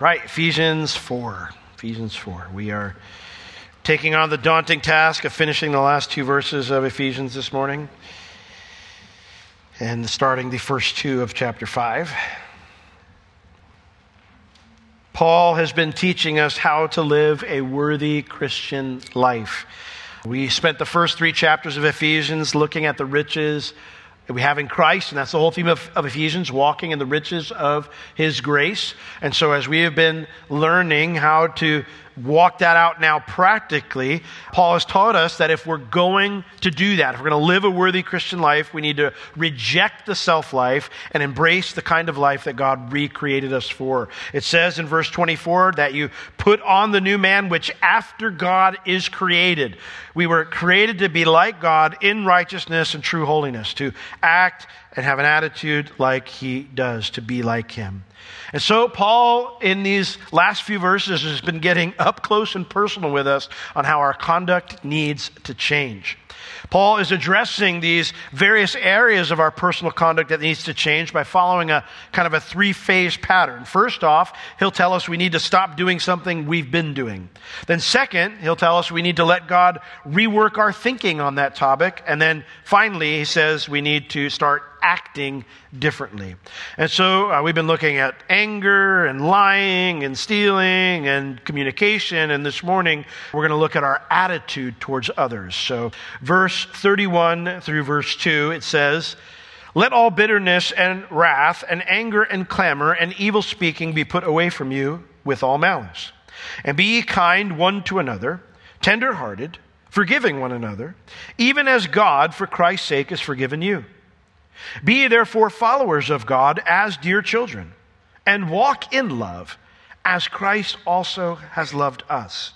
Right, Ephesians 4. Ephesians 4. We are taking on the daunting task of finishing the last two verses of Ephesians this morning and starting the first two of chapter 5. Paul has been teaching us how to live a worthy Christian life. We spent the first three chapters of Ephesians looking at the riches that we have in Christ, and that's the whole theme of, of, Ephesians, walking in the riches of His grace. And so, as we have been learning how to walk that out now practically, Paul has taught us that if we're going to do that, if we're going to live a worthy Christian life, we need to reject the self life and embrace the kind of life that God recreated us for. It says in verse 24 that you put on the new man, which after God is created. We were created to be like God in righteousness and true holiness, to act and have an attitude like he does, to be like him. And so, Paul, in these last few verses, has been getting up close and personal with us on how our conduct needs to change. Paul is addressing these various areas of our personal conduct that needs to change by following a kind of a three phase pattern. First off, he'll tell us we need to stop doing something we've been doing. Then, second, he'll tell us we need to let God rework our thinking on that topic. And then finally, he says we need to start acting differently. And so uh, we've been looking at anger and lying and stealing and communication. And this morning we're going to look at our attitude towards others. So, verse 31 through verse 2, it says, let all bitterness and wrath and anger and clamor and evil speaking be put away from you with all malice. And be ye kind one to another, tender hearted, forgiving one another, even as God for Christ's sake has forgiven you. Be therefore followers of God as dear children, and walk in love, as Christ also has loved us,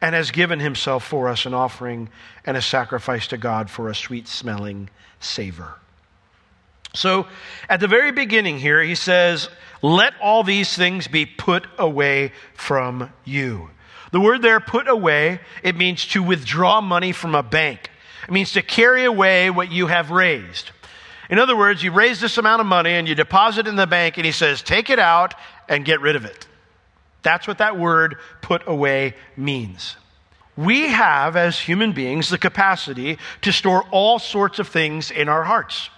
and has given himself for us an offering and a sacrifice to God for a sweet smelling savor. So, at the very beginning here, he says, Let all these things be put away from you. The word there, put away, it means to withdraw money from a bank. It means to carry away what you have raised. In other words, you raise this amount of money and you deposit it in the bank, and he says, take it out and get rid of it. That's what that word put away means. We have, as human beings, the capacity to store all sorts of things in our hearts.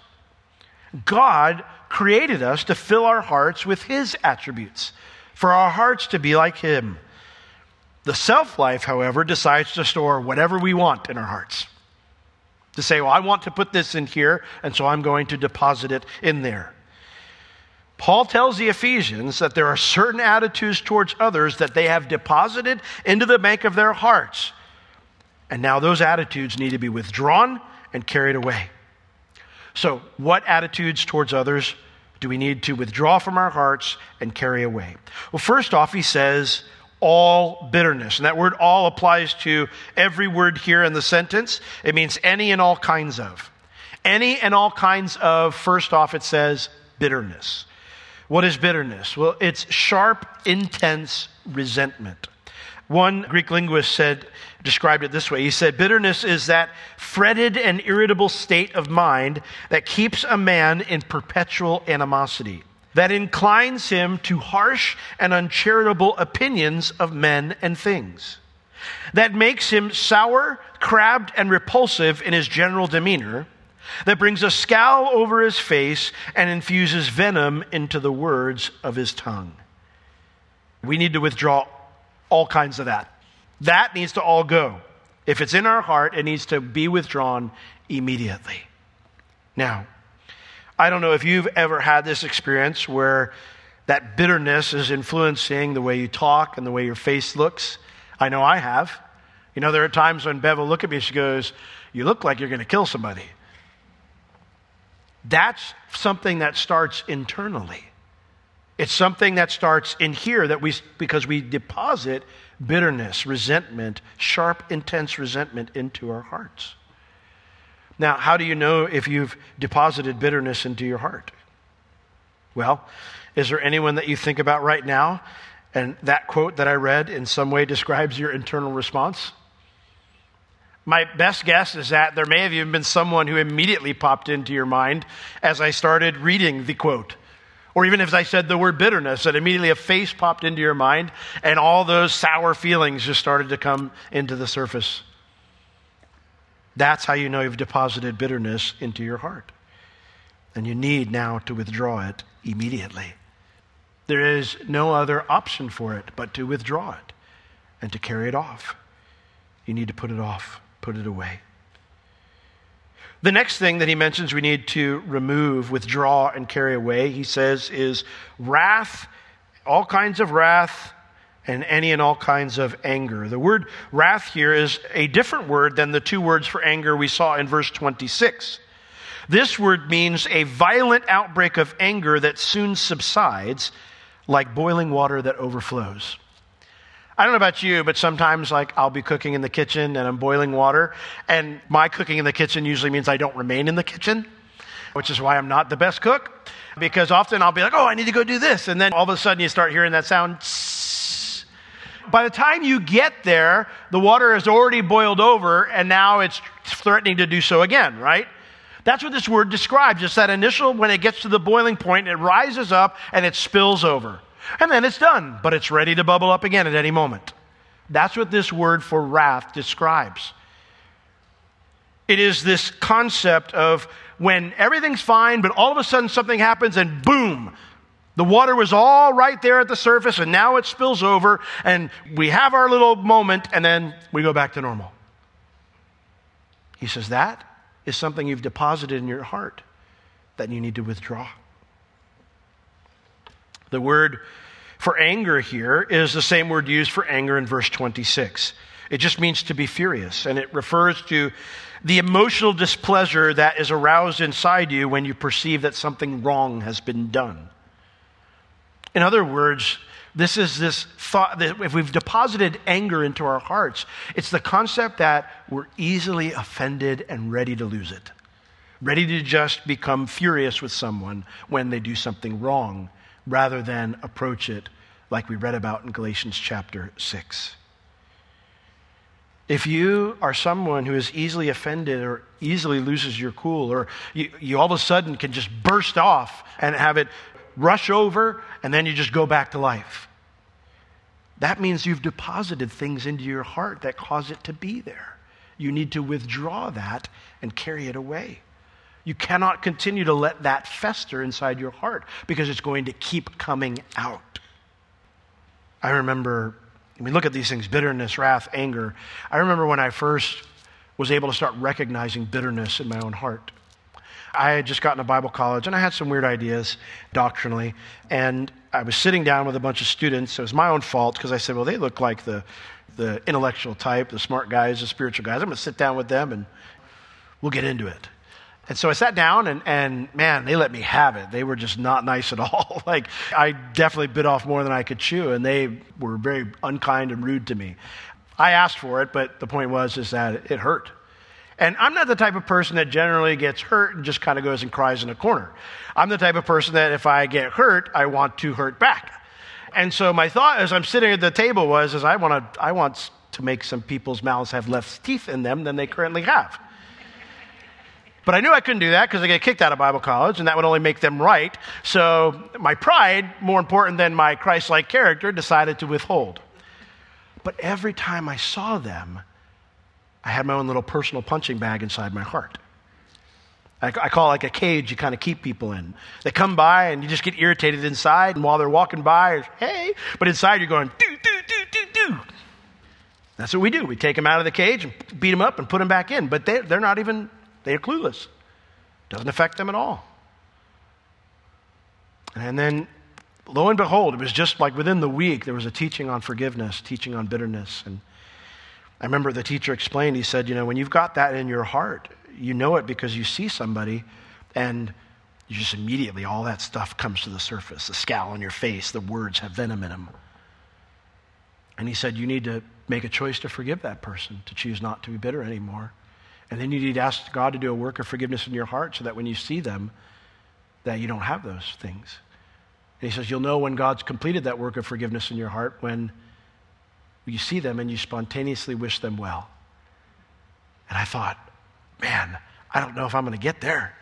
God created us to fill our hearts with His attributes, for our hearts to be like Him. The self life, however, decides to store whatever we want in our hearts to say, well, I want to put this in here, and so I'm going to deposit it in there. Paul tells the Ephesians that there are certain attitudes towards others that they have deposited into the bank of their hearts. And now those attitudes need to be withdrawn and carried away. So, what attitudes towards others do we need to withdraw from our hearts and carry away? Well, first off, he says, all bitterness. And that word all applies to every word here in the sentence. It means any and all kinds of. Any and all kinds of, first off, it says bitterness. What is bitterness? Well, it's sharp, intense resentment. One Greek linguist said, described it this way. He said, Bitterness is that fretted and irritable state of mind that keeps a man in perpetual animosity that inclines him to harsh and uncharitable opinions of men and things, that makes him sour, crabbed, and repulsive in his general demeanor, that brings a scowl over his face and infuses venom into the words of his tongue. We need to withdraw all kinds of that. That needs to all go. If it's in our heart, it needs to be withdrawn immediately. Now, I don't know if you've ever had this experience where that bitterness is influencing the way you talk and the way your face looks. I know I have. You know, there are times when Bev will look at me she goes, You look like you're going to kill somebody. That's something that starts internally. It's something that starts in here that we, because we deposit bitterness, resentment, sharp, intense resentment into our hearts. Now, how do you know if you've deposited bitterness into your heart? Well, is there anyone that you think about right now and that quote that I read in some way describes your internal response? My best guess is that there may have even been someone who immediately popped into your mind as I started reading the quote. Or even if I said the word bitterness, that immediately a face popped into your mind and all those sour feelings just started to come into the surface. That's how you know you've deposited bitterness into your heart. And you need now to withdraw it immediately. There is no other option for it but to withdraw it and to carry it off. You need to put it off, put it away. The next thing that he mentions we need to remove, withdraw, and carry away, he says, is wrath, all kinds of wrath, and any and all kinds of anger. The word wrath here is a different word than the two words for anger we saw in verse 26. This word means a violent outbreak of anger that soon subsides, like boiling water that overflows. I don't know about you, but sometimes like I'll be cooking in the kitchen and I'm boiling water, and my cooking in the kitchen usually means I don't remain in the kitchen, which is why I'm not the best cook. Because often I'll be like, oh, I need to go do this. And then all of a sudden you start hearing that sound. By the time you get there, the water has already boiled over and now it's threatening to do so again, right? That's what this word describes. It's that initial, when it gets to the boiling point, it rises up and it spills over. And then it's done, but it's ready to bubble up again at any moment. That's what this word for wrath describes. It is this concept of when everything's fine, but all of a sudden something happens and boom, the water was all right there at the surface and now it spills over and we have our little moment and then we go back to normal. He says that is something you've deposited in your heart that you need to withdraw. The word for anger here is the same word used for anger in verse 26. It just means to be furious, and it refers to the emotional displeasure that is aroused inside you when you perceive that something wrong has been done. In other words, this is this thought that if we've deposited anger into our hearts, it's the concept that we're easily offended and ready to lose it, ready to just become furious with someone when they do something wrong rather than approach it like we read about in Galatians chapter 6. If you are someone who is easily offended or easily loses your cool, or you, you all of a sudden can just burst off and have it rush over, and then you just go back to life, that means you've deposited things into your heart that cause it to be there. You need to withdraw that and carry it away. You cannot continue to let that fester inside your heart because it's going to keep coming out. I remember, we look at these things bitterness, wrath, anger. I remember when I first was able to start recognizing bitterness in my own heart. I had just gotten to Bible college and I had some weird ideas doctrinally. And I was sitting down with a bunch of students. It was my own fault because I said, well, they look like the, the intellectual type, the smart guys, the spiritual guys. I'm going to sit down with them and we'll get into it. And so I sat down and, and man, they let me have it. They were just not nice at all. like I definitely bit off more than I could chew and they were very unkind and rude to me. I asked for it, but the point was is that it hurt. And I'm not the type of person that generally gets hurt and just kind of goes and cries in a corner. I'm the type of person that if I get hurt, I want to hurt back. And so my thought as I'm sitting at the table was is I want to I want to make some people's mouths have less teeth in them than they currently have. But I knew I couldn't do that because I get kicked out of Bible college, and that would only make them right. So my pride, more important than my Christ like character, decided to withhold. But every time I saw them, I had my own little personal punching bag inside my heart. I, I call it like a cage you kind of keep people in. They come by and you just get irritated inside, and while they're walking by, hey, but inside you're going, do, do, do, do, do. That's what we do. We take them out of the cage and beat them up and put them back in, but they, they're not even they are clueless. Doesn't affect them at all. And then, lo and behold, it was just like within the week, there was a teaching on forgiveness, teaching on bitterness. And I remember the teacher explained, he said, You know, when you've got that in your heart, you know it because you see somebody and you just immediately, all that stuff comes to the surface. The scowl on your face, the words have venom in them. And he said, You need to make a choice to forgive that person, to choose not to be bitter anymore. And then you need to ask God to do a work of forgiveness in your heart so that when you see them, that you don't have those things. And he says, You'll know when God's completed that work of forgiveness in your heart when you see them and you spontaneously wish them well. And I thought, man, I don't know if I'm going to get there.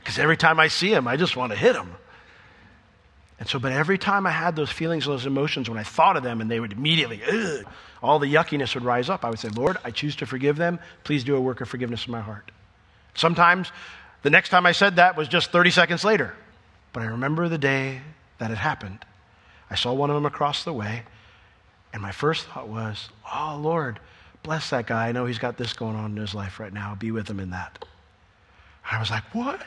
Because every time I see him, I just want to hit him. And so, but every time I had those feelings, those emotions, when I thought of them and they would immediately, ugh, all the yuckiness would rise up, I would say, Lord, I choose to forgive them. Please do a work of forgiveness in my heart. Sometimes the next time I said that was just 30 seconds later. But I remember the day that it happened. I saw one of them across the way, and my first thought was, Oh, Lord, bless that guy. I know he's got this going on in his life right now. Be with him in that. I was like, What?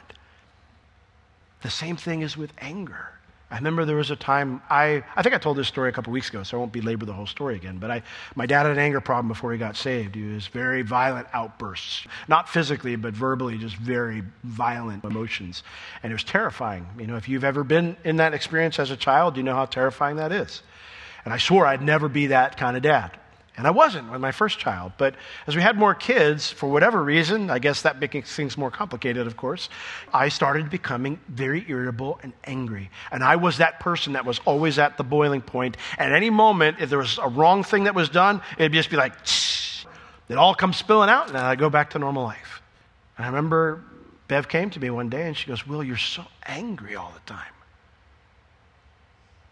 The same thing is with anger. I remember there was a time, I, I think I told this story a couple weeks ago, so I won't belabor the whole story again. But I, my dad had an anger problem before he got saved. He was very violent outbursts, not physically, but verbally, just very violent emotions. And it was terrifying. You know, if you've ever been in that experience as a child, you know how terrifying that is. And I swore I'd never be that kind of dad. And I wasn't with my first child. But as we had more kids, for whatever reason, I guess that makes things more complicated, of course, I started becoming very irritable and angry. And I was that person that was always at the boiling point. At any moment, if there was a wrong thing that was done, it'd just be like, it all comes spilling out, and I go back to normal life. And I remember Bev came to me one day and she goes, Will, you're so angry all the time.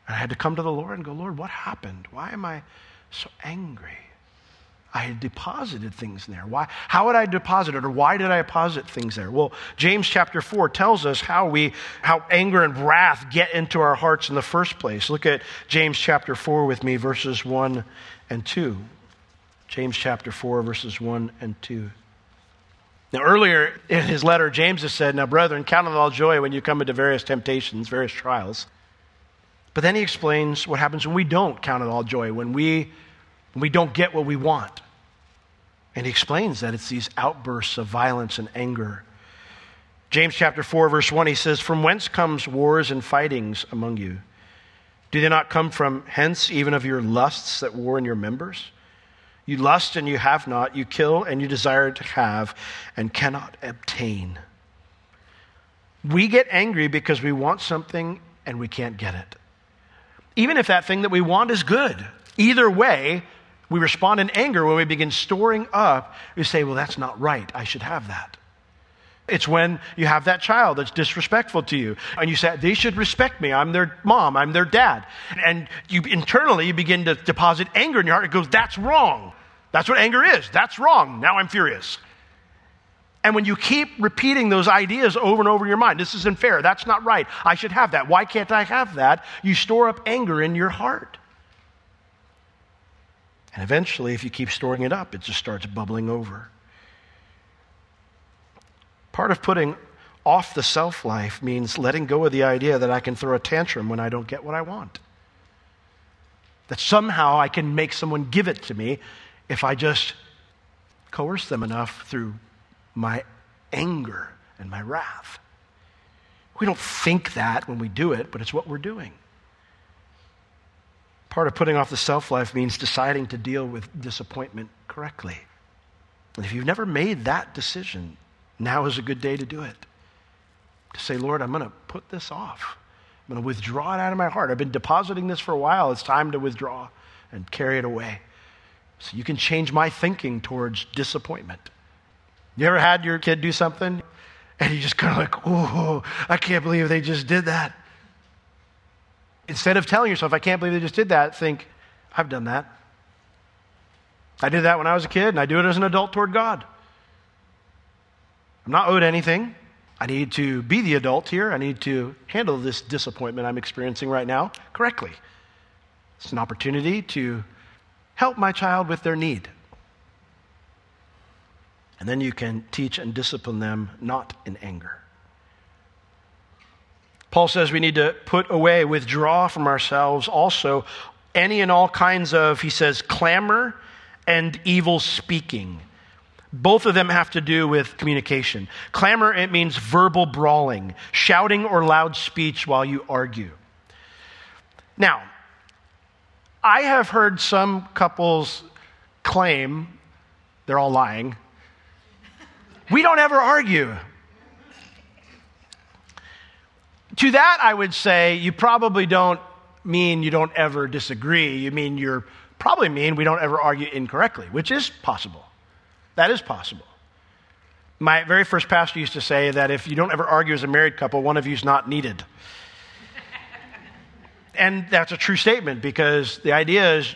And I had to come to the Lord and go, Lord, what happened? Why am I so angry. I had deposited things there. Why? How would I deposit it, or why did I deposit things there? Well, James chapter four tells us how we, how anger and wrath get into our hearts in the first place. Look at James chapter four with me, verses one and two. James chapter four, verses one and two. Now, earlier in his letter, James has said, Now, brethren, count it all joy when you come into various temptations, various trials but then he explains what happens when we don't count it all joy, when we, when we don't get what we want. And he explains that it's these outbursts of violence and anger. James chapter 4, verse 1, he says, From whence comes wars and fightings among you? Do they not come from hence, even of your lusts that war in your members? You lust and you have not, you kill and you desire to have and cannot obtain. We get angry because we want something and we can't get it even if that thing that we want is good. Either way, we respond in anger when we begin storing up. We say, well, that's not right. I should have that. It's when you have that child that's disrespectful to you, and you say, they should respect me. I'm their mom, I'm their dad. And you internally you begin to deposit anger in your heart. It goes, that's wrong. That's what anger is. That's wrong. Now I'm furious. And when you keep repeating those ideas over and over in your mind, this isn't fair, that's not right, I should have that, why can't I have that? You store up anger in your heart. And eventually, if you keep storing it up, it just starts bubbling over. Part of putting off the self life means letting go of the idea that I can throw a tantrum when I don't get what I want. That somehow I can make someone give it to me if I just coerce them enough through my anger and my wrath. We don't think that when we do it, but it's what we're doing. Part of putting off the self life means deciding to deal with disappointment correctly. And if you've never made that decision, now is a good day to do it. To say, Lord, I'm going to put this off. I'm going to withdraw it out of my heart. I've been depositing this for a while. It's time to withdraw and carry it away. So you can change my thinking towards disappointment. You ever had your kid do something and you just kind of like, oh, I can't believe they just did that? Instead of telling yourself, I can't believe they just did that, think, I've done that. I did that when I was a kid, and I do it as an adult toward God. I'm not owed anything. I need to be the adult here. I need to handle this disappointment I'm experiencing right now correctly. It's an opportunity to help my child with their need. And then you can teach and discipline them not in anger. Paul says we need to put away, withdraw from ourselves also any and all kinds of, he says, clamor and evil speaking. Both of them have to do with communication. Clamor, it means verbal brawling, shouting or loud speech while you argue. Now, I have heard some couples claim, they're all lying, we don't ever argue. To that, I would say you probably don't mean you don't ever disagree. You mean you're probably mean we don't ever argue incorrectly, which is possible. That is possible. My very first pastor used to say that if you don't ever argue as a married couple, one of you is not needed. And that's a true statement because the idea is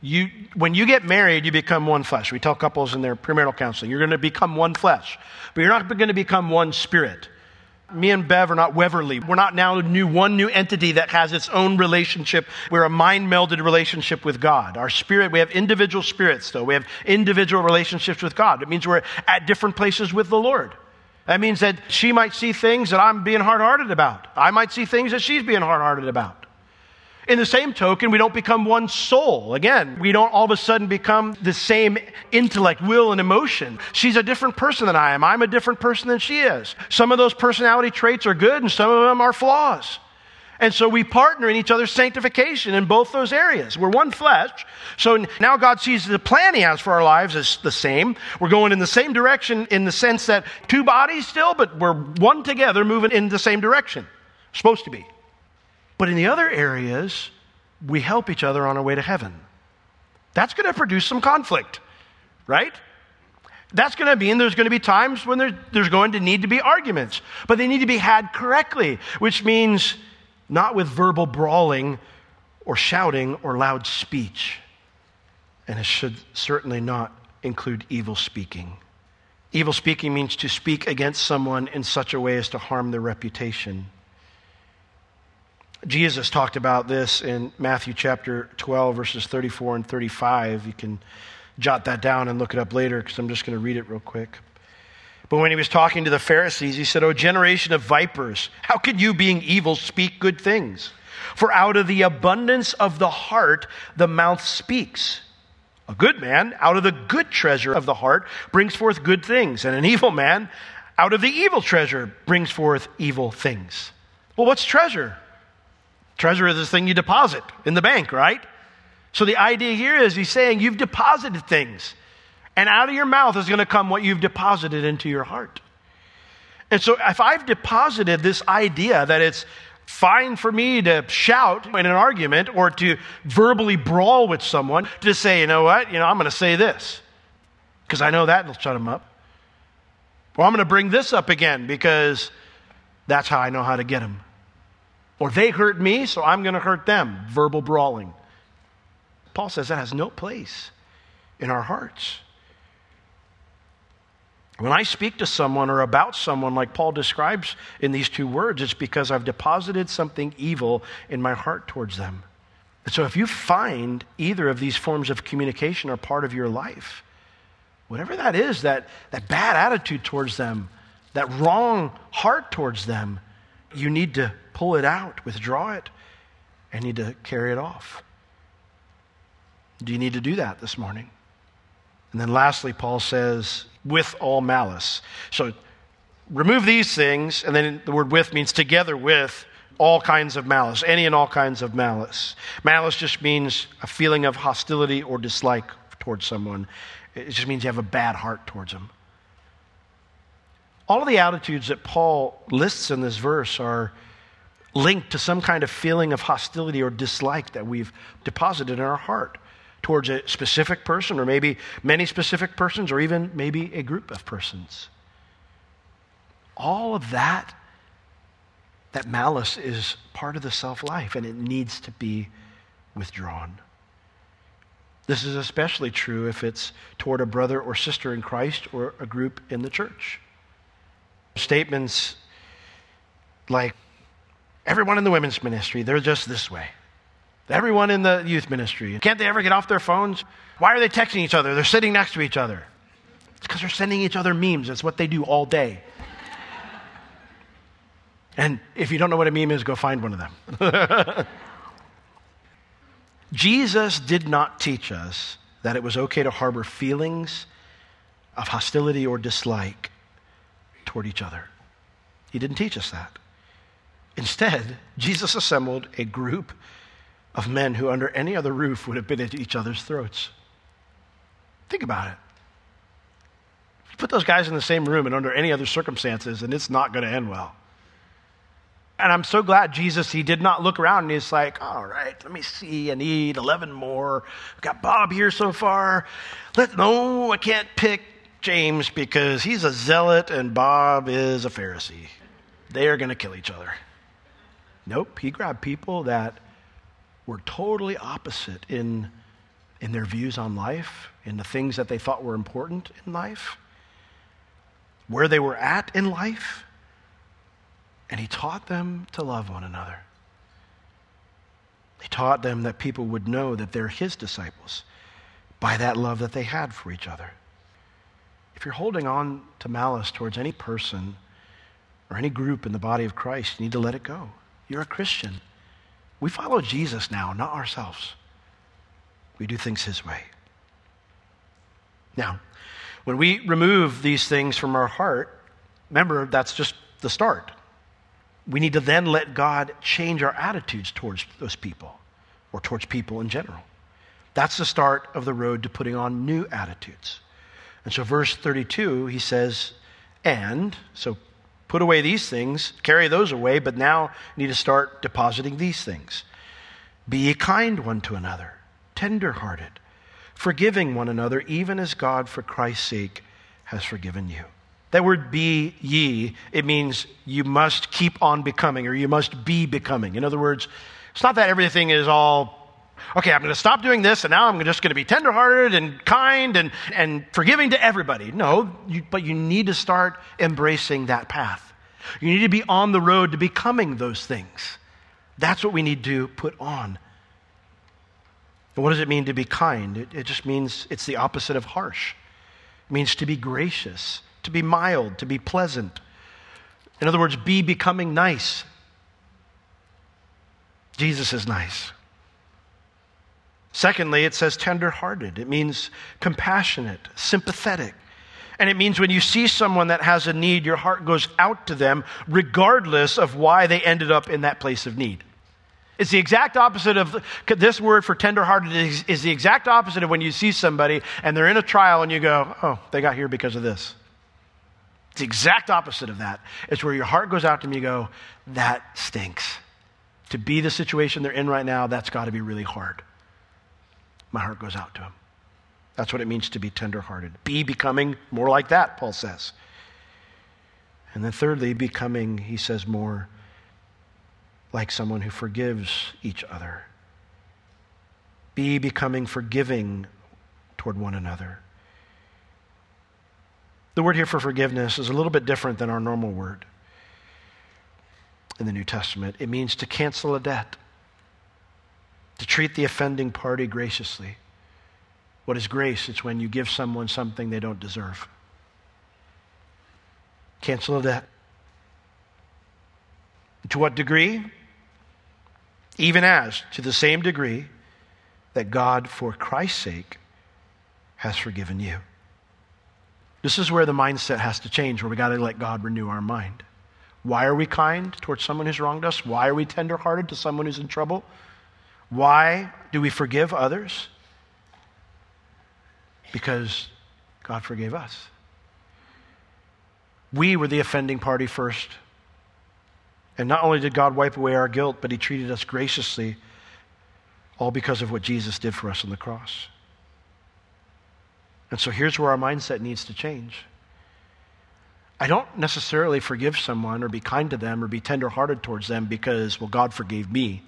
you, when you get married, you become one flesh. We tell couples in their premarital counseling, you're going to become one flesh, but you're not going to become one spirit. Me and Bev are not Weverly. We're not now new, one new entity that has its own relationship. We're a mind melded relationship with God. Our spirit, we have individual spirits though. We have individual relationships with God. It means we're at different places with the Lord. That means that she might see things that I'm being hard hearted about. I might see things that she's being hard hearted about. In the same token, we don't become one soul. Again, we don't all of a sudden become the same intellect, will, and emotion. She's a different person than I am. I'm a different person than she is. Some of those personality traits are good, and some of them are flaws. And so we partner in each other's sanctification in both those areas. We're one flesh. So now God sees the plan He has for our lives as the same. We're going in the same direction in the sense that two bodies still, but we're one together moving in the same direction. Supposed to be. But in the other areas, we help each other on our way to heaven. That's going to produce some conflict, right? That's going to mean there's going to be times when there, there's going to need to be arguments, but they need to be had correctly, which means not with verbal brawling or shouting or loud speech. And it should certainly not include evil speaking. Evil speaking means to speak against someone in such a way as to harm their reputation. Jesus talked about this in Matthew chapter 12, verses 34 and 35. You can jot that down and look it up later because I'm just going to read it real quick. But when he was talking to the Pharisees, he said, O generation of vipers, how can you, being evil, speak good things? For out of the abundance of the heart, the mouth speaks. A good man, out of the good treasure of the heart, brings forth good things. And an evil man, out of the evil treasure, brings forth evil things. Well, what's treasure? Treasure is this thing you deposit in the bank, right? So the idea here is he's saying you've deposited things, and out of your mouth is going to come what you've deposited into your heart. And so if I've deposited this idea that it's fine for me to shout in an argument or to verbally brawl with someone, to say, you know what, you know, I'm going to say this because I know that will shut them up. Or I'm going to bring this up again because that's how I know how to get them. Or they hurt me, so I'm going to hurt them. Verbal brawling. Paul says that has no place in our hearts. When I speak to someone or about someone, like Paul describes in these two words, it's because I've deposited something evil in my heart towards them. And so if you find either of these forms of communication are part of your life, whatever that is, that, that bad attitude towards them, that wrong heart towards them, you need to pull it out, withdraw it, and need to carry it off. Do you need to do that this morning? And then lastly, Paul says, with all malice. So remove these things, and then the word with means together with all kinds of malice, any and all kinds of malice. Malice just means a feeling of hostility or dislike towards someone, it just means you have a bad heart towards them. All of the attitudes that Paul lists in this verse are linked to some kind of feeling of hostility or dislike that we've deposited in our heart towards a specific person, or maybe many specific persons, or even maybe a group of persons. All of that, that malice is part of the self life, and it needs to be withdrawn. This is especially true if it's toward a brother or sister in Christ or a group in the church. Statements like, Everyone in the women's ministry, they're just this way. Everyone in the youth ministry, can't they ever get off their phones? Why are they texting each other? They're sitting next to each other. It's because they're sending each other memes. That's what they do all day. And if you don't know what a meme is, go find one of them. Jesus did not teach us that it was okay to harbor feelings of hostility or dislike toward each other. He didn't teach us that. Instead, Jesus assembled a group of men who, under any other roof, would have been at each other's throats. Think about it. You put those guys in the same room and under any other circumstances, and it's not going to end well. And I'm so glad Jesus, he did not look around and he's like, all right, let me see. I need 11 more. I've got Bob here so far. Let, no, I can't pick James because he's a zealot and Bob is a Pharisee. They are going to kill each other. Nope, he grabbed people that were totally opposite in, in their views on life, in the things that they thought were important in life, where they were at in life. And he taught them to love one another. He taught them that people would know that they're his disciples by that love that they had for each other. If you're holding on to malice towards any person or any group in the body of Christ, you need to let it go. You're a Christian. We follow Jesus now, not ourselves. We do things his way. Now, when we remove these things from our heart, remember that's just the start. We need to then let God change our attitudes towards those people or towards people in general. That's the start of the road to putting on new attitudes. And so, verse 32, he says, and, so put away these things, carry those away, but now you need to start depositing these things. Be ye kind one to another, tender hearted, forgiving one another, even as God, for Christ's sake, has forgiven you. That word be ye, it means you must keep on becoming, or you must be becoming. In other words, it's not that everything is all okay, I'm going to stop doing this and now I'm just going to be tenderhearted and kind and, and forgiving to everybody. No, you, but you need to start embracing that path. You need to be on the road to becoming those things. That's what we need to put on. And what does it mean to be kind? It, it just means it's the opposite of harsh. It means to be gracious, to be mild, to be pleasant. In other words, be becoming nice. Jesus is nice. Secondly, it says tender-hearted. It means compassionate, sympathetic. And it means when you see someone that has a need, your heart goes out to them regardless of why they ended up in that place of need. It's the exact opposite of this word for tenderhearted is, is the exact opposite of when you see somebody and they're in a trial and you go, oh, they got here because of this. It's the exact opposite of that. It's where your heart goes out to them and you go, that stinks. To be the situation they're in right now, that's got to be really hard my heart goes out to him. That's what it means to be tenderhearted. Be becoming more like that, Paul says. And then, thirdly, becoming, he says, more like someone who forgives each other. Be becoming forgiving toward one another. The word here for forgiveness is a little bit different than our normal word in the New Testament. It means to cancel a debt to treat the offending party graciously. What is grace? It's when you give someone something they don't deserve. Cancel a debt. To what degree? Even as, to the same degree, that God, for Christ's sake, has forgiven you. This is where the mindset has to change, where we got to let God renew our mind. Why are we kind towards someone who's wronged us? Why are we tenderhearted to someone who's in trouble? Why do we forgive others? Because God forgave us. We were the offending party first. And not only did God wipe away our guilt, but He treated us graciously, all because of what Jesus did for us on the cross. And so here's where our mindset needs to change. I don't necessarily forgive someone or be kind to them or be tenderhearted towards them because, well, God forgave me.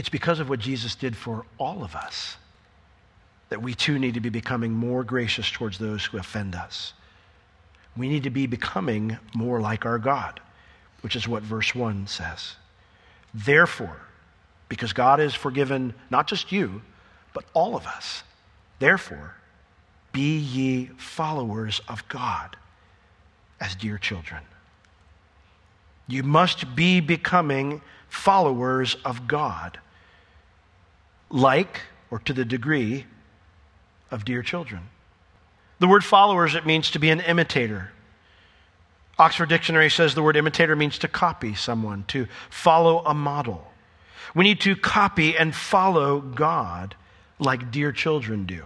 It's because of what Jesus did for all of us that we too need to be becoming more gracious towards those who offend us. We need to be becoming more like our God, which is what verse 1 says. Therefore, because God has forgiven not just you, but all of us, therefore, be ye followers of God as dear children. You must be becoming followers of God like or to the degree of dear children. The word followers, it means to be an imitator. Oxford Dictionary says the word imitator means to copy someone, to follow a model. We need to copy and follow God like dear children do.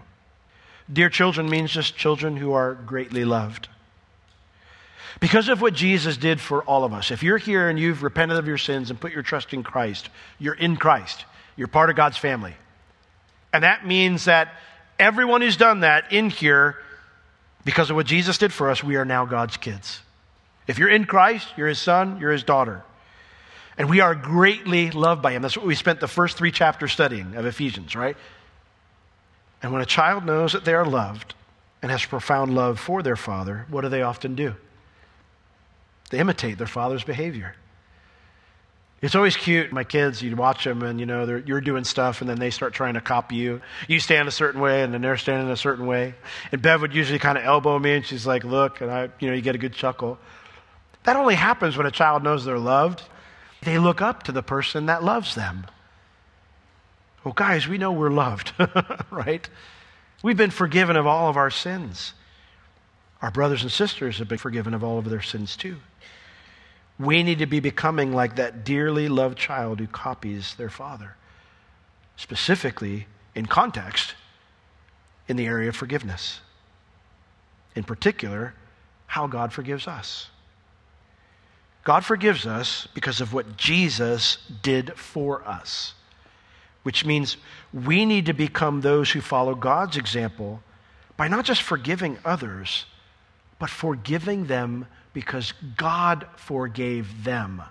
Dear children means just children who are greatly loved. Because of what Jesus did for all of us, if you're here and you've repented of your sins and put your trust in Christ, you're in Christ. You're part of God's family. And that means that everyone who's done that in here, because of what Jesus did for us, we are now God's kids. If you're in Christ, you're his son, you're his daughter. And we are greatly loved by him. That's what we spent the first three chapters studying of Ephesians, right? And when a child knows that they are loved and has profound love for their father, what do they often do? They imitate their father's behavior. It's always cute. My kids, you watch them and you know, you're doing stuff and then they start trying to copy you. You stand a certain way and then they're standing a certain way. And Bev would usually kind of elbow me and she's like, look, and I, you know, you get a good chuckle. That only happens when a child knows they're loved. They look up to the person that loves them. Well, guys, we know we're loved, right? We've been forgiven of all of our sins. Our brothers and sisters have been forgiven of all of their sins too. We need to be becoming like that dearly loved child who copies their father, specifically in context in the area of forgiveness. In particular, how God forgives us. God forgives us because of what Jesus did for us, which means we need to become those who follow God's example by not just forgiving others, but forgiving them because God forgave them.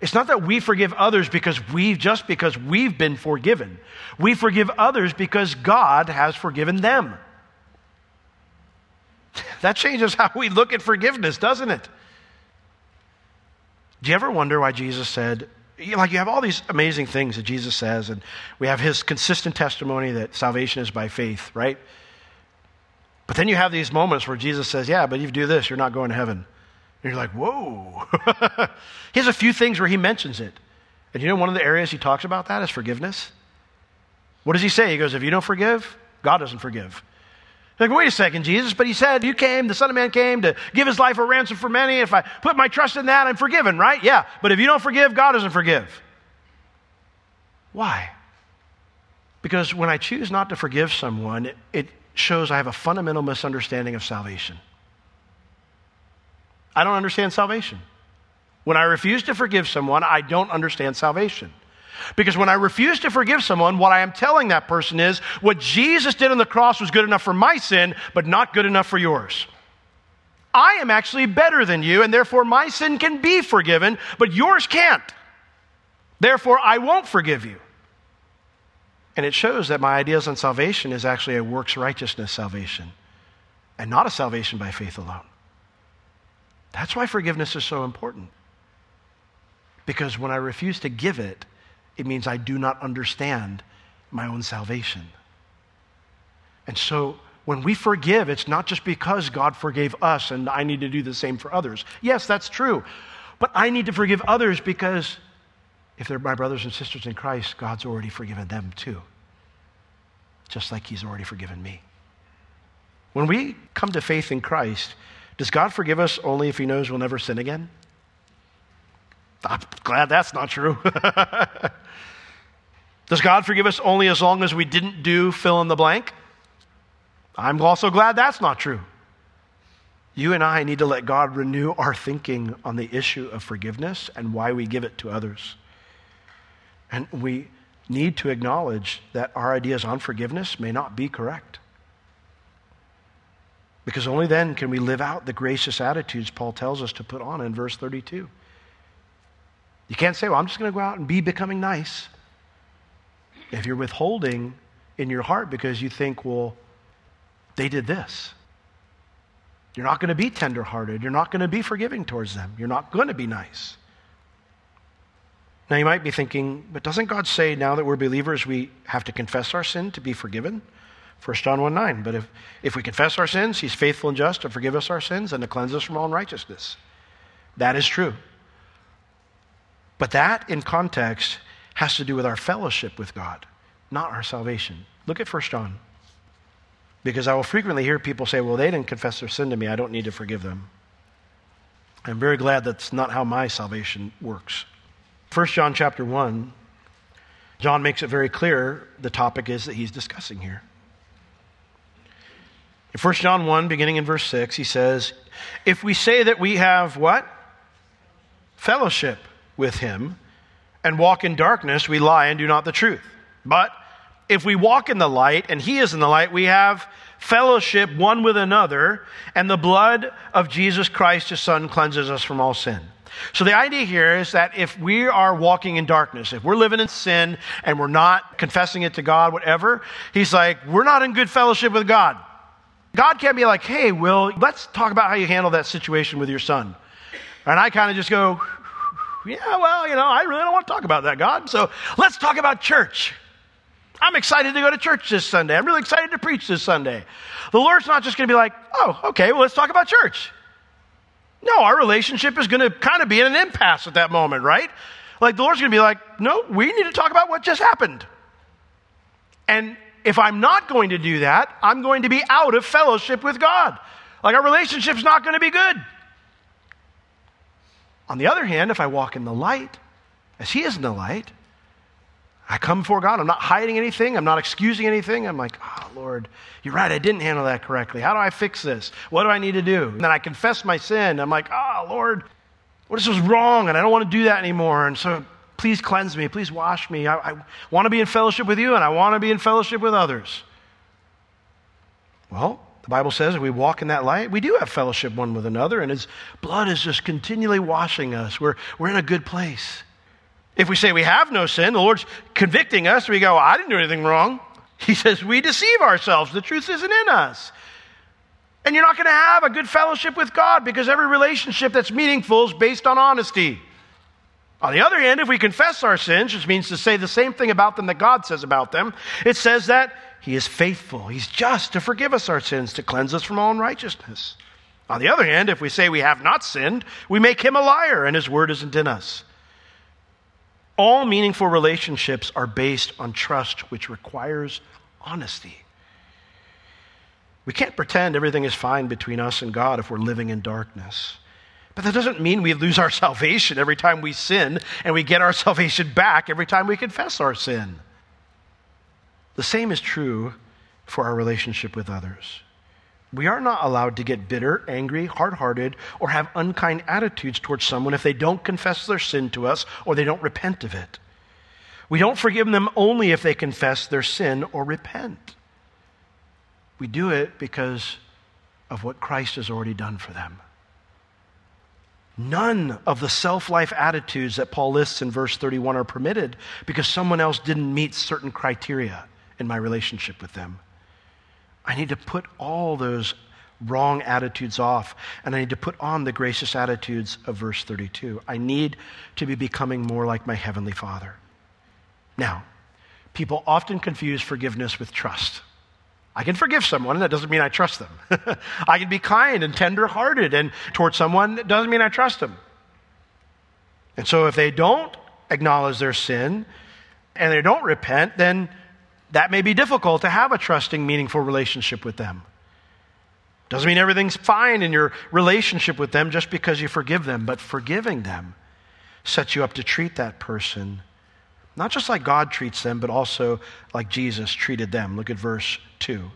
It's not that we forgive others because we just because we've been forgiven. We forgive others because God has forgiven them. That changes how we look at forgiveness, doesn't it? Do you ever wonder why Jesus said, like you have all these amazing things that Jesus says, and we have his consistent testimony that salvation is by faith, right? But then you have these moments where Jesus says, Yeah, but if you do this, you're not going to heaven. And you're like, Whoa. he has a few things where he mentions it. And you know, one of the areas he talks about that is forgiveness. What does he say? He goes, If you don't forgive, God doesn't forgive. Like, wait a second, Jesus, but he said, You came, the Son of Man came to give his life a ransom for many. If I put my trust in that, I'm forgiven, right? Yeah. But if you don't forgive, God doesn't forgive. Why? Because when I choose not to forgive someone, it, it shows I have a fundamental misunderstanding of salvation. I don't understand salvation. When I refuse to forgive someone, I don't understand salvation. Because when I refuse to forgive someone, what I am telling that person is what Jesus did on the cross was good enough for my sin, but not good enough for yours. I am actually better than you, and therefore my sin can be forgiven, but yours can't. Therefore, I won't forgive you. And it shows that my ideas on salvation is actually a works righteousness salvation and not a salvation by faith alone. That's why forgiveness is so important. Because when I refuse to give it, it means I do not understand my own salvation. And so when we forgive, it's not just because God forgave us and I need to do the same for others. Yes, that's true. But I need to forgive others because if they're my brothers and sisters in Christ, God's already forgiven them too, just like He's already forgiven me. When we come to faith in Christ, does God forgive us only if He knows we'll never sin again? I'm glad that's not true. Does God forgive us only as long as we didn't do fill in the blank? I'm also glad that's not true. You and I need to let God renew our thinking on the issue of forgiveness and why we give it to others. And we need to acknowledge that our ideas on forgiveness may not be correct. Because only then can we live out the gracious attitudes Paul tells us to put on in verse 32. You can't say, well, I'm just going to go out and be becoming nice. If you're withholding in your heart because you think, well, they did this. You're not going to be tenderhearted. You're not going to be forgiving towards them. You're not going to be nice. Now, you might be thinking, but doesn't God say now that we're believers, we have to confess our sin to be forgiven? 1 John 1 9. But if, if we confess our sins, he's faithful and just to forgive us our sins and to cleanse us from all unrighteousness. That is true. But that, in context, has to do with our fellowship with God, not our salvation. Look at 1 John. Because I will frequently hear people say, well, they didn't confess their sin to me. I don't need to forgive them. I'm very glad that's not how my salvation works. 1 John chapter 1, John makes it very clear the topic is that he's discussing here. In 1 John 1, beginning in verse 6, he says, If we say that we have what? Fellowship with him and walk in darkness, we lie and do not the truth. But if we walk in the light and he is in the light, we have fellowship one with another, and the blood of Jesus Christ, his son, cleanses us from all sin. So the idea here is that if we are walking in darkness, if we're living in sin and we're not confessing it to God, whatever, he's like, we're not in good fellowship with God. God can't be like, hey, Will, let's talk about how you handle that situation with your son. And I kind of just go, yeah, well, you know, I really don't want to talk about that, God. So let's talk about church. I'm excited to go to church this Sunday. I'm really excited to preach this Sunday. The Lord's not just going to be like, oh, okay, well, let's talk about church. No, our relationship is going to kind of be in an impasse at that moment, right? Like the Lord's going to be like, no, we need to talk about what just happened. And if I'm not going to do that, I'm going to be out of fellowship with God. Like our relationship's not going to be good. On the other hand, if I walk in the light, as He is in the light, I come before God. I'm not hiding anything. I'm not excusing anything. I'm like, oh, Lord, you're right. I didn't handle that correctly. How do I fix this? What do I need to do? And then I confess my sin. I'm like, oh, Lord, what this was wrong, and I don't want to do that anymore. And so please cleanse me. Please wash me. I, I want to be in fellowship with you, and I want to be in fellowship with others. Well, the Bible says if we walk in that light, we do have fellowship one with another, and His blood is just continually washing us. We're, we're in a good place. If we say we have no sin, the Lord's convicting us, we go, I didn't do anything wrong. He says we deceive ourselves. The truth isn't in us. And you're not going to have a good fellowship with God because every relationship that's meaningful is based on honesty. On the other hand, if we confess our sins, which means to say the same thing about them that God says about them, it says that He is faithful. He's just to forgive us our sins, to cleanse us from all unrighteousness. On the other hand, if we say we have not sinned, we make Him a liar and His word isn't in us. All meaningful relationships are based on trust, which requires honesty. We can't pretend everything is fine between us and God if we're living in darkness. But that doesn't mean we lose our salvation every time we sin and we get our salvation back every time we confess our sin. The same is true for our relationship with others. We are not allowed to get bitter, angry, hard hearted, or have unkind attitudes towards someone if they don't confess their sin to us or they don't repent of it. We don't forgive them only if they confess their sin or repent. We do it because of what Christ has already done for them. None of the self life attitudes that Paul lists in verse 31 are permitted because someone else didn't meet certain criteria in my relationship with them. I need to put all those wrong attitudes off, and I need to put on the gracious attitudes of verse 32. I need to be becoming more like my Heavenly Father. Now, people often confuse forgiveness with trust. I can forgive someone, and that doesn't mean I trust them. I can be kind and tender hearted and towards someone, that doesn't mean I trust them. And so if they don't acknowledge their sin and they don't repent, then that may be difficult to have a trusting, meaningful relationship with them. Doesn't mean everything's fine in your relationship with them just because you forgive them, but forgiving them sets you up to treat that person not just like God treats them, but also like Jesus treated them. Look at verse 2.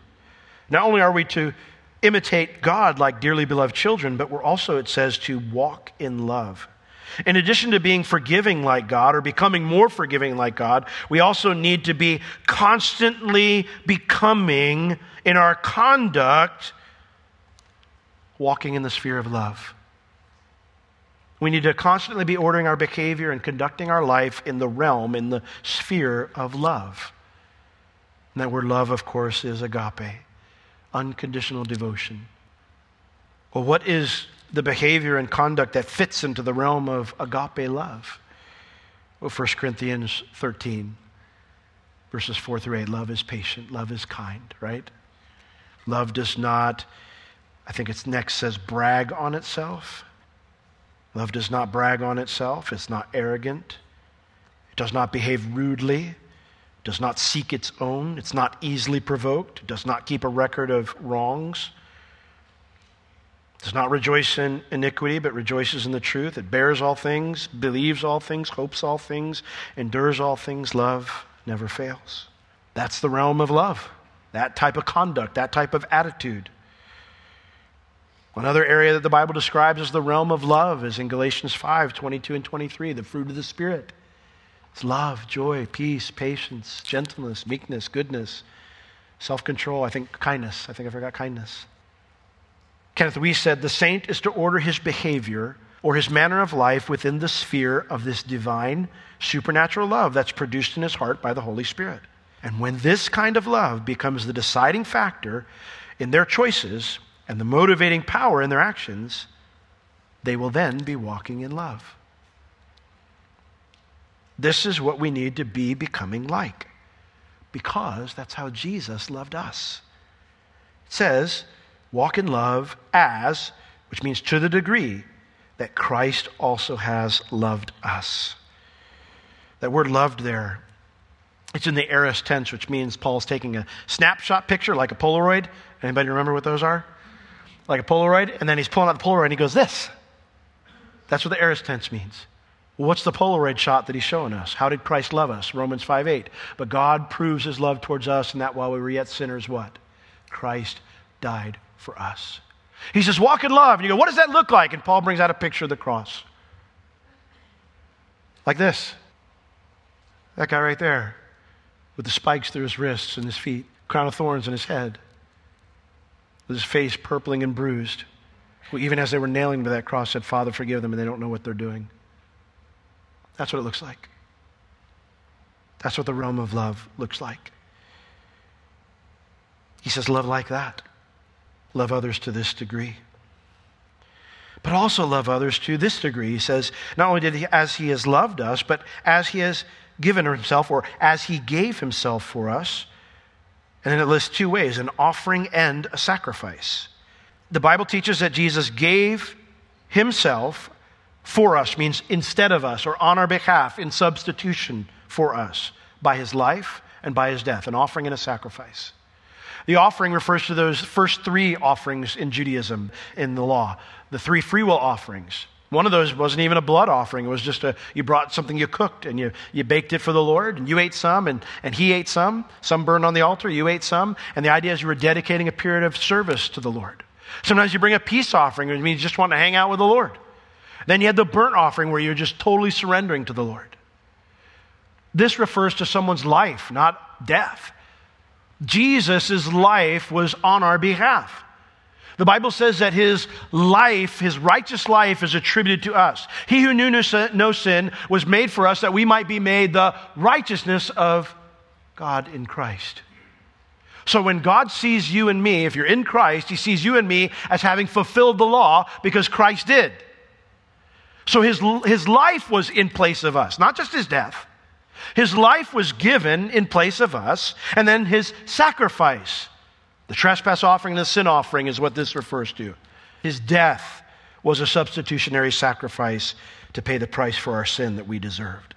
Not only are we to imitate God like dearly beloved children, but we're also, it says, to walk in love. In addition to being forgiving like God or becoming more forgiving like God, we also need to be constantly becoming in our conduct walking in the sphere of love. We need to constantly be ordering our behavior and conducting our life in the realm, in the sphere of love. And that word love, of course, is agape, unconditional devotion. Well, what is the behavior and conduct that fits into the realm of agape love. Well, 1 Corinthians 13, verses 4 through 8. Love is patient, love is kind, right? Love does not, I think it's next says, brag on itself. Love does not brag on itself, it's not arrogant, it does not behave rudely, does not seek its own, it's not easily provoked, does not keep a record of wrongs does not rejoice in iniquity, but rejoices in the truth. It bears all things, believes all things, hopes all things, endures all things. Love never fails. That's the realm of love, that type of conduct, that type of attitude. Another area that the Bible describes as the realm of love is in Galatians 5 22 and 23, the fruit of the Spirit. It's love, joy, peace, patience, gentleness, meekness, goodness, self control. I think kindness. I think I forgot kindness. Kenneth Wuest said the saint is to order his behavior or his manner of life within the sphere of this divine supernatural love that's produced in his heart by the Holy Spirit. And when this kind of love becomes the deciding factor in their choices and the motivating power in their actions, they will then be walking in love. This is what we need to be becoming like, because that's how Jesus loved us. It says, walk in love as, which means to the degree that Christ also has loved us. That word loved there, it's in the aorist tense, which means Paul's taking a snapshot picture like a Polaroid. Anybody remember what those are? Like a Polaroid, and then he's pulling out the Polaroid and he goes, This. That's what the aorist tense means. What's the Polaroid shot that he's showing us? How did Christ love us? Romans 5 8. But God proves his love towards us, and that while we were yet sinners, what? Christ died for us. He says, Walk in love. And you go, What does that look like? And Paul brings out a picture of the cross. Like this. That guy right there with the spikes through his wrists and his feet, crown of thorns on his head, with his face purpling and bruised, who, even as they were nailing him to that cross, said, Father, forgive them, and they don't know what they're doing. That's what it looks like. That's what the realm of love looks like. He says, Love like that. Love others to this degree. But also love others to this degree. He says, not only did he, as he has loved us, but as he has given himself, or as he gave himself for us. And then it lists two ways an offering and a sacrifice. The Bible teaches that Jesus gave himself for us, means instead of us, or on our behalf, in substitution for us, by his life and by his death, an offering and a sacrifice. The offering refers to those first three offerings in Judaism in the law, the three freewill offerings. One of those wasn't even a blood offering. It was just a, you brought something you cooked and you, you baked it for the Lord, and you ate some, and, and he ate some. Some burned on the altar, you ate some. And the idea is you were dedicating a period of service to the Lord. Sometimes you bring a peace offering, which means you just want to hang out with the Lord. Then you had the burnt offering where you're just totally surrendering to the Lord. This refers to someone's life, not death. Jesus' life was on our behalf. The Bible says that his life, his righteous life, is attributed to us. He who knew no sin was made for us that we might be made the righteousness of God in Christ. So when God sees you and me, if you're in Christ, he sees you and me as having fulfilled the law because Christ did. So his, his life was in place of us, not just his death. His life was given in place of us, and then his sacrifice. The trespass offering and the sin offering is what this refers to. His death was a substitutionary sacrifice to pay the price for our sin that we deserved.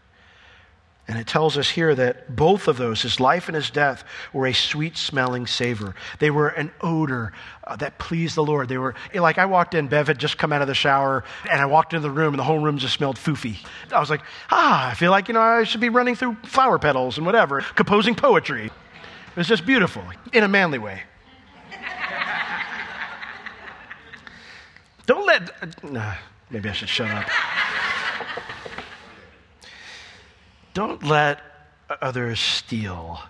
And it tells us here that both of those, his life and his death, were a sweet smelling savor. They were an odor uh, that pleased the Lord. They were like I walked in, Bev had just come out of the shower, and I walked into the room, and the whole room just smelled foofy. I was like, ah, I feel like, you know, I should be running through flower petals and whatever, composing poetry. It was just beautiful in a manly way. Don't let, uh, maybe I should shut up. Don't let others steal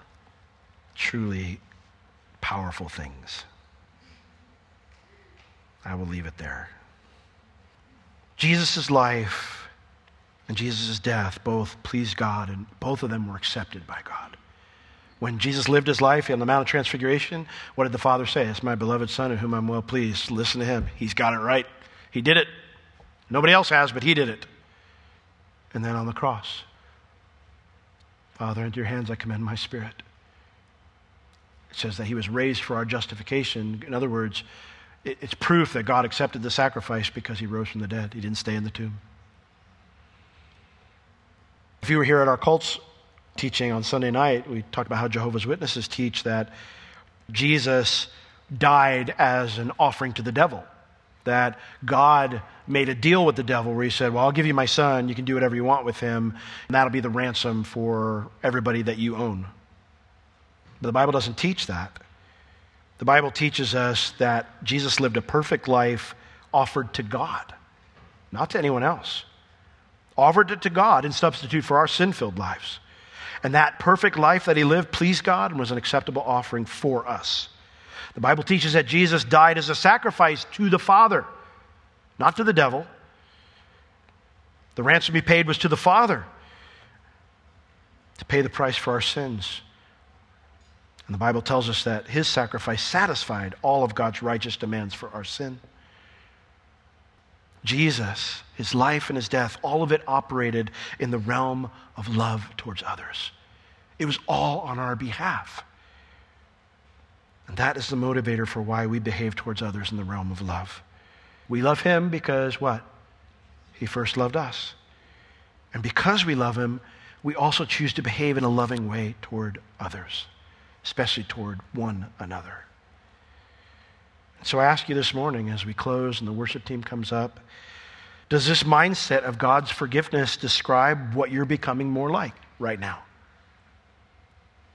truly powerful things. I will leave it there. Jesus' life and Jesus' death both pleased God, and both of them were accepted by God. When Jesus lived his life on the Mount of Transfiguration, what did the Father say? It's my beloved Son in whom I'm well pleased. Listen to him. He's got it right. He did it. Nobody else has, but he did it. And then on the cross, Father, into your hands I commend my spirit. It says that he was raised for our justification. In other words, it's proof that God accepted the sacrifice because he rose from the dead. He didn't stay in the tomb. If you were here at our cults teaching on Sunday night, we talked about how Jehovah's Witnesses teach that Jesus died as an offering to the devil. That God made a deal with the devil where he said, Well, I'll give you my son. You can do whatever you want with him. And that'll be the ransom for everybody that you own. But the Bible doesn't teach that. The Bible teaches us that Jesus lived a perfect life offered to God, not to anyone else. Offered it to God in substitute for our sin filled lives. And that perfect life that he lived pleased God and was an acceptable offering for us. The Bible teaches that Jesus died as a sacrifice to the Father not to the devil. The ransom he paid was to the Father to pay the price for our sins. And the Bible tells us that his sacrifice satisfied all of God's righteous demands for our sin. Jesus, his life and his death, all of it operated in the realm of love towards others. It was all on our behalf. And that is the motivator for why we behave towards others in the realm of love. We love him because what? He first loved us. And because we love him, we also choose to behave in a loving way toward others, especially toward one another. So I ask you this morning as we close and the worship team comes up does this mindset of God's forgiveness describe what you're becoming more like right now?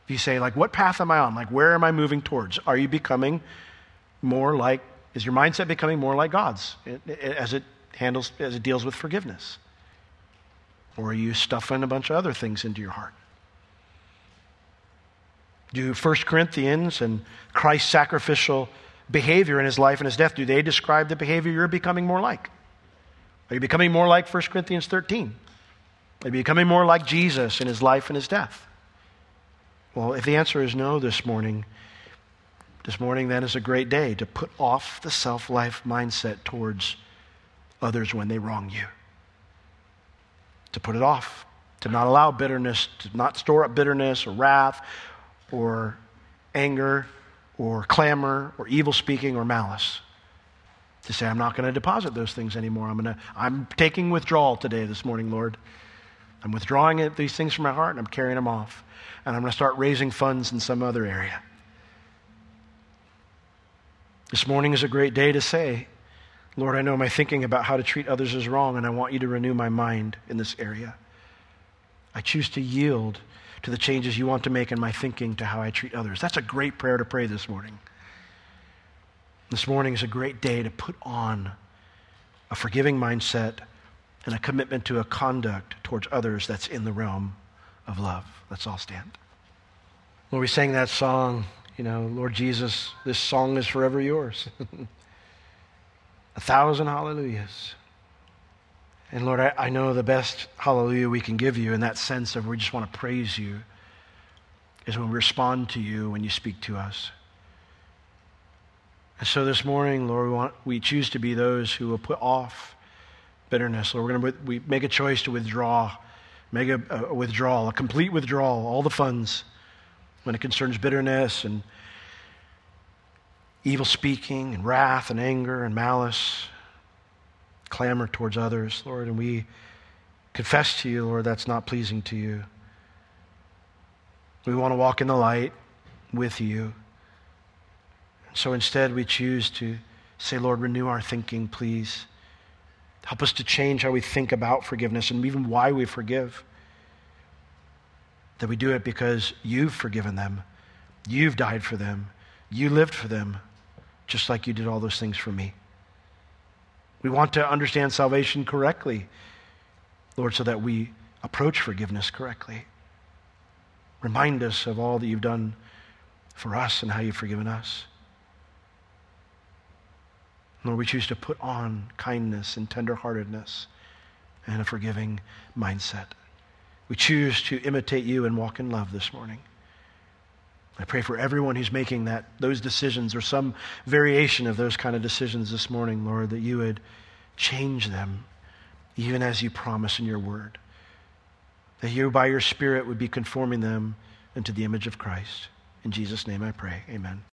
If you say, like, what path am I on? Like, where am I moving towards? Are you becoming more like, is your mindset becoming more like God's as it handles, as it deals with forgiveness? Or are you stuffing a bunch of other things into your heart? Do 1 Corinthians and Christ's sacrificial behavior in his life and his death, do they describe the behavior you're becoming more like? Are you becoming more like 1 Corinthians 13? Are you becoming more like Jesus in his life and his death? Well, if the answer is no this morning, this morning then is a great day to put off the self life mindset towards others when they wrong you. To put it off, to not allow bitterness, to not store up bitterness or wrath or anger or clamor or evil speaking or malice to say, I'm not going to deposit those things anymore. I'm, to, I'm taking withdrawal today, this morning, Lord. I'm withdrawing it, these things from my heart and I'm carrying them off. And I'm going to start raising funds in some other area. This morning is a great day to say, Lord, I know my thinking about how to treat others is wrong, and I want you to renew my mind in this area. I choose to yield to the changes you want to make in my thinking to how I treat others. That's a great prayer to pray this morning. This morning is a great day to put on a forgiving mindset and a commitment to a conduct towards others that's in the realm of love. Let's all stand. When we sang that song, you know, Lord Jesus, this song is forever yours. a thousand hallelujahs. And Lord, I, I, know the best hallelujah we can give you in that sense of we just want to praise you is when we respond to you when you speak to us. And so this morning, Lord, we, want, we choose to be those who will put off bitterness. Lord, we're going to we make a choice to withdraw, make a, a withdrawal, a complete withdrawal, all the funds when it concerns bitterness and evil speaking and wrath and anger and malice, clamor towards others, Lord. And we confess to you, Lord, that's not pleasing to you. We want to walk in the light with you. So instead, we choose to say, Lord, renew our thinking, please. Help us to change how we think about forgiveness and even why we forgive. That we do it because you've forgiven them, you've died for them, you lived for them, just like you did all those things for me. We want to understand salvation correctly, Lord, so that we approach forgiveness correctly. Remind us of all that you've done for us and how you've forgiven us. Lord, we choose to put on kindness and tenderheartedness and a forgiving mindset. We choose to imitate you and walk in love this morning. I pray for everyone who's making that those decisions or some variation of those kind of decisions this morning, Lord, that you would change them even as you promise in your word. That you by your spirit would be conforming them into the image of Christ. In Jesus' name I pray. Amen.